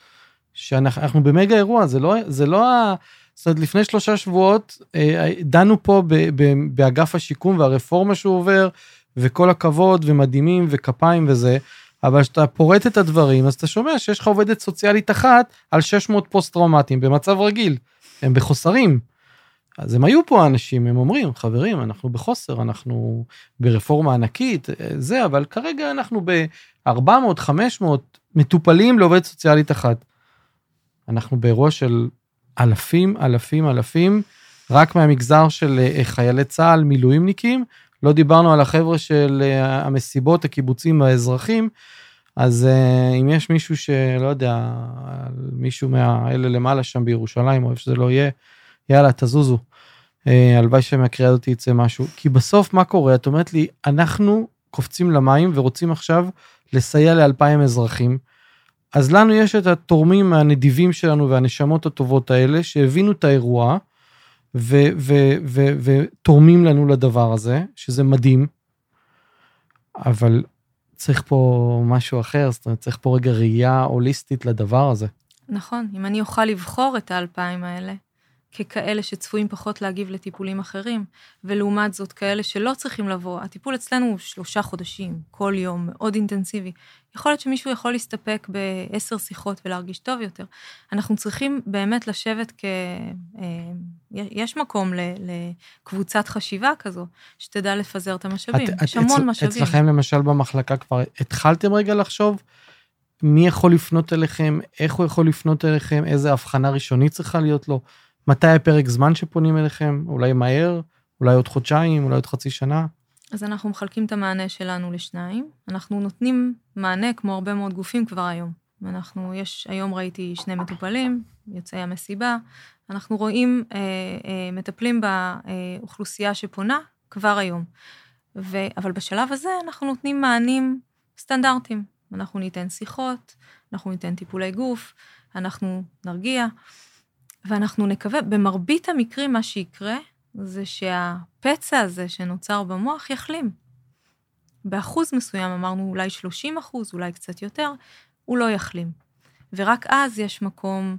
שאנחנו במגה אירוע, זה לא, זה לא ה... זאת אומרת, לפני שלושה שבועות אה, דנו פה ב, ב, באגף השיקום והרפורמה שהוא עובר, וכל הכבוד ומדהימים וכפיים וזה, אבל כשאתה פורט את הדברים, אז אתה שומע שיש לך עובדת סוציאלית אחת על 600 פוסט טראומטיים במצב רגיל, הם בחוסרים. אז הם היו פה האנשים, הם אומרים, חברים, אנחנו בחוסר, אנחנו ברפורמה ענקית, זה, אבל כרגע אנחנו ב-400, 500 מטופלים לעובדת סוציאלית אחת. אנחנו באירוע של אלפים, אלפים, אלפים, רק מהמגזר של אה, חיילי צה"ל, מילואימניקים, לא דיברנו על החבר'ה של אה, המסיבות, הקיבוצים והאזרחים, אז אה, אם יש מישהו שלא יודע, מישהו מהאלה למעלה שם בירושלים, או איפה שזה לא יהיה, יאללה, תזוזו. אה, הלוואי שמהקריאה הזאת יצא משהו. כי בסוף מה קורה? את אומרת לי, אנחנו קופצים למים ורוצים עכשיו לסייע לאלפיים אזרחים. אז לנו יש את התורמים הנדיבים שלנו והנשמות הטובות האלה שהבינו את האירוע ותורמים לנו לדבר הזה, שזה מדהים. אבל צריך פה משהו אחר, זאת אומרת, צריך פה רגע ראייה הוליסטית לדבר הזה. נכון, אם אני אוכל לבחור את האלפיים האלה, ככאלה שצפויים פחות להגיב לטיפולים אחרים, ולעומת זאת כאלה שלא צריכים לבוא. הטיפול אצלנו הוא שלושה חודשים, כל יום, מאוד אינטנסיבי. יכול להיות שמישהו יכול להסתפק בעשר שיחות ולהרגיש טוב יותר. אנחנו צריכים באמת לשבת כ... אה, יש מקום לקבוצת חשיבה כזו, שתדע לפזר את המשאבים. את, יש המון אצ, משאבים. אצלכם למשל במחלקה כבר התחלתם רגע לחשוב מי יכול לפנות אליכם, איך הוא יכול לפנות אליכם, איזה הבחנה ראשונית צריכה להיות לו. מתי הפרק זמן שפונים אליכם? אולי מהר? אולי עוד חודשיים? אולי עוד חצי שנה? אז אנחנו מחלקים את המענה שלנו לשניים. אנחנו נותנים מענה כמו הרבה מאוד גופים כבר היום. אנחנו, יש, היום ראיתי שני מטופלים, יוצאי המסיבה. אנחנו רואים, אה, אה, מטפלים באוכלוסייה שפונה כבר היום. ו, אבל בשלב הזה אנחנו נותנים מענים סטנדרטיים. אנחנו ניתן שיחות, אנחנו ניתן טיפולי גוף, אנחנו נרגיע. ואנחנו נקווה, במרבית המקרים מה שיקרה, זה שהפצע הזה שנוצר במוח יחלים. באחוז מסוים, אמרנו אולי 30 אחוז, אולי קצת יותר, הוא לא יחלים. ורק אז יש מקום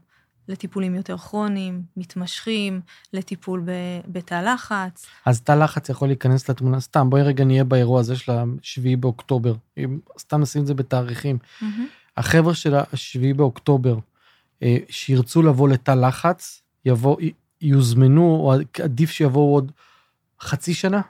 לטיפולים יותר כרוניים, מתמשכים, לטיפול בתא לחץ. אז תא לחץ יכול להיכנס לתמונה, סתם, בואי רגע נהיה באירוע הזה של השביעי באוקטובר, סתם נשים את זה בתאריכים. Mm-hmm. החבר'ה של השביעי באוקטובר, שירצו לבוא לתא לחץ, יבוא, יוזמנו, או עדיף שיבואו עוד חצי שנה?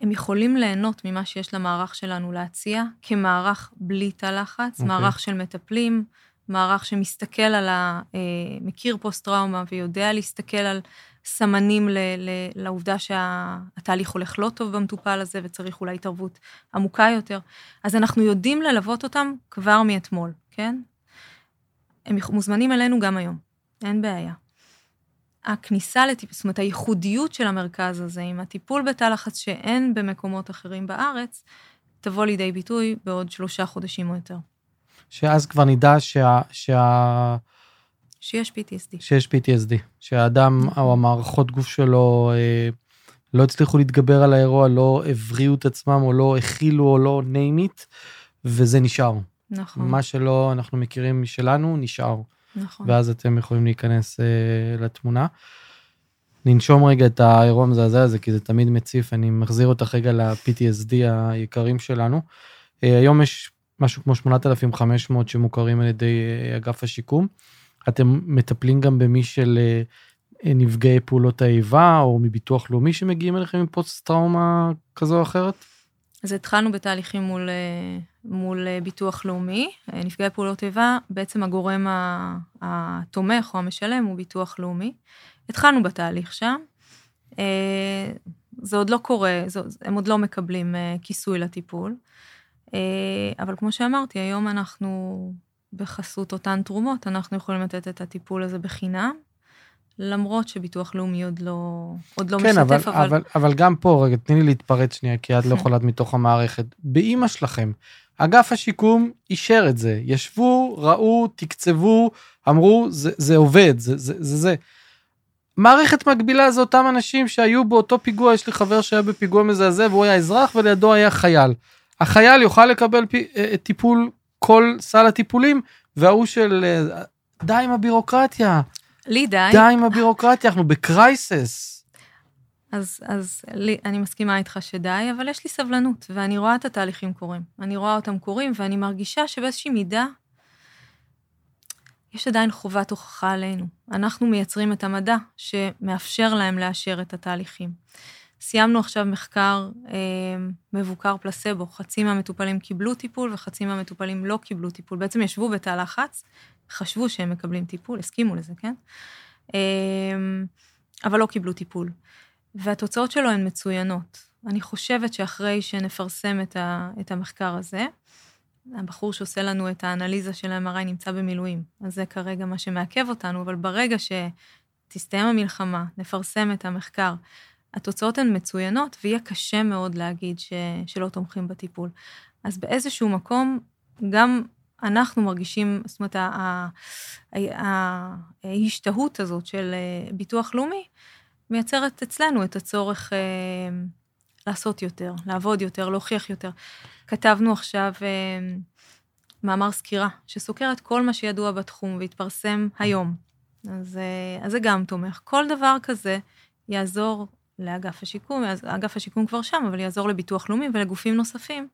הם יכולים ליהנות ממה שיש למערך שלנו להציע, כמערך בלי תא לחץ, okay. אוקיי. מערך של מטפלים, מערך שמסתכל על ה... אה, מכיר פוסט-טראומה ויודע להסתכל על סמנים ל, ל, לעובדה שהתהליך הולך לא טוב במטופל הזה וצריך אולי התערבות עמוקה יותר. אז אנחנו יודעים ללוות אותם כבר מאתמול, כן? הם מוזמנים אלינו גם היום, אין בעיה. הכניסה לטיפול, זאת אומרת, הייחודיות של המרכז הזה, עם הטיפול בתא לחץ שאין במקומות אחרים בארץ, תבוא לידי ביטוי בעוד שלושה חודשים או יותר. שאז כבר נדע שה... שה... שיש PTSD. שיש PTSD, שהאדם נכון. או המערכות גוף שלו אה, לא הצליחו להתגבר על האירוע, לא הבריאו את עצמם או לא הכילו או לא name it, וזה נשאר. נכון. מה שלא אנחנו מכירים משלנו, נשאר. נכון. ואז אתם יכולים להיכנס אה, לתמונה. ננשום רגע את האירוע המזעזע הזה, כי זה תמיד מציף, אני מחזיר אותך רגע ל-PTSD היקרים שלנו. אה, היום יש משהו כמו 8,500 שמוכרים על ידי אה, אגף השיקום. אתם מטפלים גם במי של אה, נפגעי פעולות האיבה, או מביטוח לאומי שמגיעים אליכם עם פוסט טראומה כזו או אחרת? אז התחלנו בתהליכים מול, מול ביטוח לאומי. נפגעי פעולות איבה, בעצם הגורם התומך או המשלם הוא ביטוח לאומי. התחלנו בתהליך שם. אה, זה עוד לא קורה, הם עוד לא מקבלים אה, כיסוי לטיפול. אה, אבל כמו שאמרתי, היום אנחנו, בחסות אותן תרומות, אנחנו יכולים לתת את הטיפול הזה בחינם, למרות שביטוח לאומי עוד לא, עוד לא כן, משתף, אבל... אבל... אבל, אבל גם פה, רגע, תני לי להתפרץ שנייה, כי את לא יכולה מתוך המערכת. באימא שלכם, אגף השיקום אישר את זה. ישבו, ראו, תקצבו, אמרו, זה, זה עובד, זה זה. זה, זה. מערכת מקבילה זה אותם אנשים שהיו באותו פיגוע, יש לי חבר שהיה בפיגוע מזעזע והוא היה אזרח ולידו היה חייל. החייל יוכל לקבל פי, אה, טיפול, כל סל הטיפולים, וההוא של אה, די עם הבירוקרטיה. לי די. די עם הבירוקרטיה, אנחנו בקרייסס. אז, אז לי, אני מסכימה איתך שדי, אבל יש לי סבלנות, ואני רואה את התהליכים קורים. אני רואה אותם קורים, ואני מרגישה שבאיזושהי מידה יש עדיין חובת הוכחה עלינו. אנחנו מייצרים את המדע שמאפשר להם לאשר את התהליכים. סיימנו עכשיו מחקר אה, מבוקר פלסבו, חצי מהמטופלים קיבלו טיפול וחצי מהמטופלים לא קיבלו טיפול. בעצם ישבו בתא לחץ, חשבו שהם מקבלים טיפול, הסכימו לזה, כן? אה, אבל לא קיבלו טיפול. והתוצאות שלו הן מצוינות. אני חושבת שאחרי שנפרסם את, ה, את המחקר הזה, הבחור שעושה לנו את האנליזה של ה-MRI נמצא במילואים, אז זה כרגע מה שמעכב אותנו, אבל ברגע שתסתיים המלחמה, נפרסם את המחקר, התוצאות הן מצוינות, ויהיה קשה מאוד להגיד ש... שלא תומכים בטיפול. אז באיזשהו מקום, גם אנחנו מרגישים, זאת אומרת, ההשתהות הזאת של אה, ביטוח לאומי, מייצרת אצלנו את הצורך אה, לעשות יותר, לעבוד יותר, להוכיח יותר. כתבנו עכשיו אה, מאמר סקירה שסוקר את כל מה שידוע בתחום והתפרסם היום. אז, אז זה גם תומך. כל דבר כזה יעזור לאגף השיקום, אגף השיקום כבר שם, אבל יעזור לביטוח לאומי ולגופים נוספים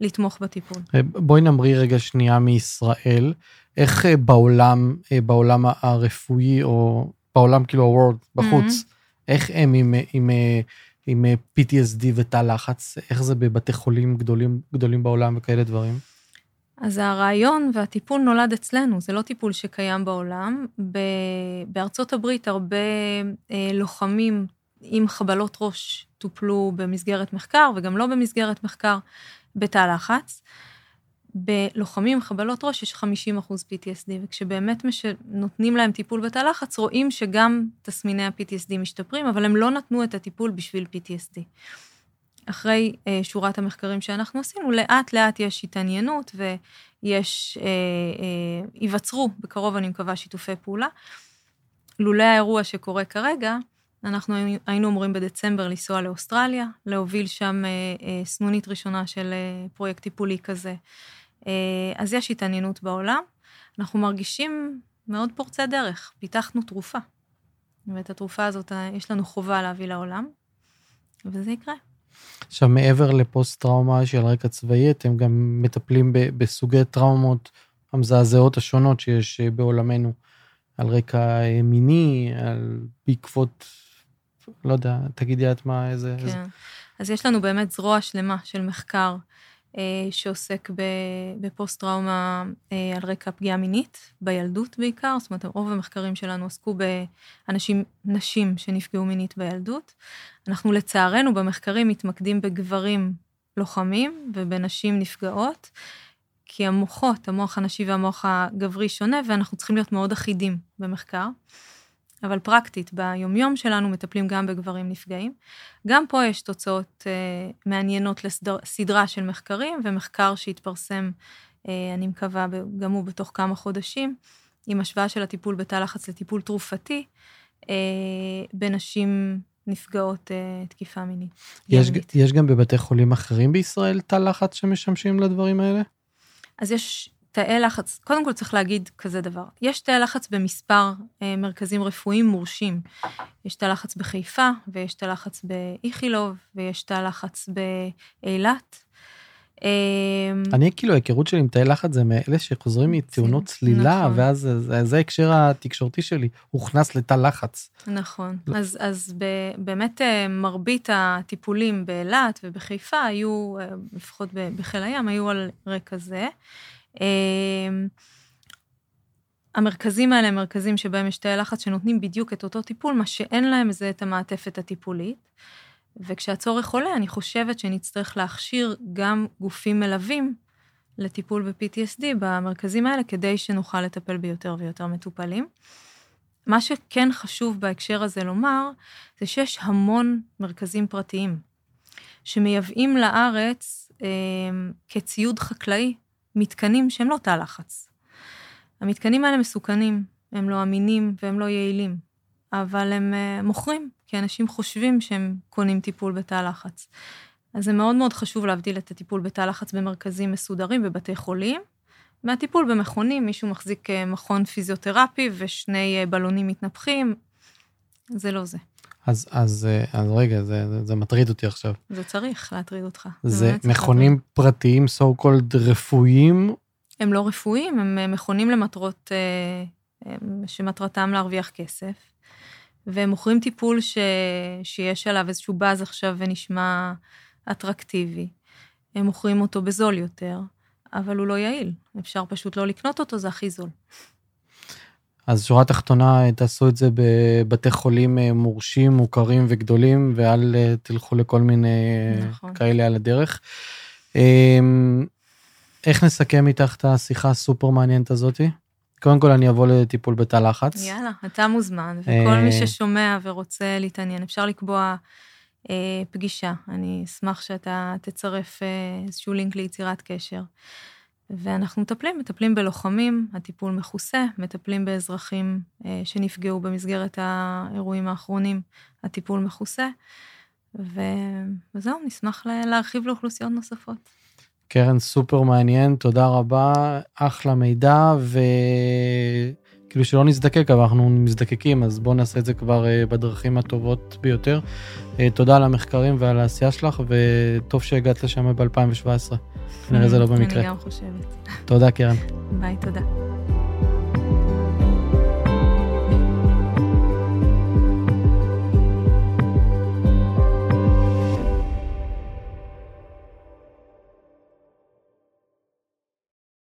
לתמוך בטיפול. אה, בואי נמריא רגע שנייה מישראל. איך אה, בעולם, אה, בעולם הרפואי, או בעולם כאילו הוורד בחוץ, mm-hmm. איך הם עם, עם, עם PTSD ותא לחץ? איך זה בבתי חולים גדולים, גדולים בעולם וכאלה דברים? אז הרעיון והטיפול נולד אצלנו, זה לא טיפול שקיים בעולם. בארצות הברית הרבה אה, לוחמים עם חבלות ראש טופלו במסגרת מחקר, וגם לא במסגרת מחקר, בתא לחץ. בלוחמים חבלות ראש יש 50 אחוז PTSD, וכשבאמת מש... נותנים להם טיפול בתא לחץ, רואים שגם תסמיני ה-PTSD משתפרים, אבל הם לא נתנו את הטיפול בשביל PTSD. אחרי אה, שורת המחקרים שאנחנו עשינו, לאט לאט יש התעניינות ויש, אה, אה, ייווצרו בקרוב, אני מקווה, שיתופי פעולה. לולא האירוע שקורה כרגע, אנחנו היינו אמורים בדצמבר לנסוע לאוסטרליה, להוביל שם אה, אה, סנונית ראשונה של אה, פרויקט טיפולי כזה. אז יש התעניינות בעולם. אנחנו מרגישים מאוד פורצי דרך, פיתחנו תרופה. ואת התרופה הזאת יש לנו חובה להביא לעולם, וזה יקרה. עכשיו, מעבר לפוסט-טראומה של רקע צבאי, אתם גם מטפלים בסוגי טראומות המזעזעות השונות שיש בעולמנו, על רקע מיני, על בעקבות, לא יודע, תגידי את מה, איזה... כן. איזה... אז יש לנו באמת זרוע שלמה של מחקר שעוסק בפוסט-טראומה על רקע פגיעה מינית, בילדות בעיקר, זאת אומרת, רוב המחקרים שלנו עסקו באנשים, נשים שנפגעו מינית בילדות. אנחנו לצערנו במחקרים מתמקדים בגברים לוחמים ובנשים נפגעות, כי המוחות, המוח הנשי והמוח הגברי שונה, ואנחנו צריכים להיות מאוד אחידים במחקר. אבל פרקטית, ביומיום שלנו מטפלים גם בגברים נפגעים. גם פה יש תוצאות אה, מעניינות לסדרה של מחקרים, ומחקר שהתפרסם, אה, אני מקווה, גם הוא בתוך כמה חודשים, עם השוואה של הטיפול בתא לחץ לטיפול תרופתי, אה, בנשים נפגעות אה, תקיפה מינית. יש, יש גם בבתי חולים אחרים בישראל תא לחץ שמשמשים לדברים האלה? אז יש תאי לחץ, קודם כל צריך להגיד כזה דבר, יש תאי לחץ במספר אה, מרכזים רפואיים מורשים. יש תא לחץ בחיפה, ויש תא לחץ באיכילוב, ויש תא לחץ באילת. אה, אני כאילו, ההיכרות שלי עם תאי לחץ זה מאלה שחוזרים מתאונות צלילה, נכון. ואז זה, זה ההקשר התקשורתי שלי, הוכנס לתא לחץ. נכון, לא. אז, אז ב, באמת אה, מרבית הטיפולים באילת ובחיפה היו, אה, לפחות בחיל הים, היו על רקע זה. אמ, המרכזים האלה הם מרכזים שבהם יש תאי לחץ שנותנים בדיוק את אותו טיפול, מה שאין להם זה את המעטפת הטיפולית. וכשהצורך עולה, אני חושבת שנצטרך להכשיר גם גופים מלווים לטיפול ב-PTSD במרכזים האלה, כדי שנוכל לטפל ביותר ויותר מטופלים. מה שכן חשוב בהקשר הזה לומר, זה שיש המון מרכזים פרטיים שמייבאים לארץ אה, כציוד חקלאי מתקנים שהם לא תא לחץ. המתקנים האלה מסוכנים, הם לא אמינים והם לא יעילים, אבל הם uh, מוכרים, כי אנשים חושבים שהם קונים טיפול בתא לחץ. אז זה מאוד מאוד חשוב להבדיל את הטיפול בתא לחץ במרכזים מסודרים בבתי חולים, מהטיפול במכונים, מישהו מחזיק uh, מכון פיזיותרפי ושני uh, בלונים מתנפחים, זה לא זה. אז, אז, אז רגע, זה, זה, זה מטריד אותי עכשיו. זה צריך להטריד אותך. זה, מכונים להטריד. פרטיים, so called רפואיים? הם לא רפואיים, הם מכונים למטרות, שמטרתם להרוויח כסף, והם מוכרים טיפול ש, שיש עליו איזשהו באז עכשיו ונשמע אטרקטיבי. הם מוכרים אותו בזול יותר, אבל הוא לא יעיל. אפשר פשוט לא לקנות אותו, זה הכי זול. אז שורה תחתונה, תעשו את זה בבתי חולים אה, מורשים, מוכרים וגדולים, ואל אה, תלכו לכל מיני נכון. כאלה על הדרך. איך נסכם איתך את השיחה הסופר מעניינת הזאתי? קודם כל אני אבוא לטיפול בתא לחץ. יאללה, אתה מוזמן, וכל מי אה, ששומע ורוצה להתעניין, אפשר לקבוע אה, פגישה. אני אשמח שאתה תצרף אה, איזשהו לינק ליצירת קשר. ואנחנו מטפלים, מטפלים בלוחמים, הטיפול מכוסה, מטפלים באזרחים אה, שנפגעו במסגרת האירועים האחרונים, הטיפול מכוסה, ו... וזהו, נשמח להרחיב לאוכלוסיות נוספות. קרן סופר מעניין, תודה רבה, אחלה מידע, וכאילו שלא נזדקק, אבל אנחנו מזדקקים, אז בואו נעשה את זה כבר אה, בדרכים הטובות ביותר. אה, תודה על המחקרים ועל העשייה שלך, וטוב שהגעת לשם ב-2017. כנראה זה לא במקרה. אני גם חושבת. תודה, קרן. ביי, תודה.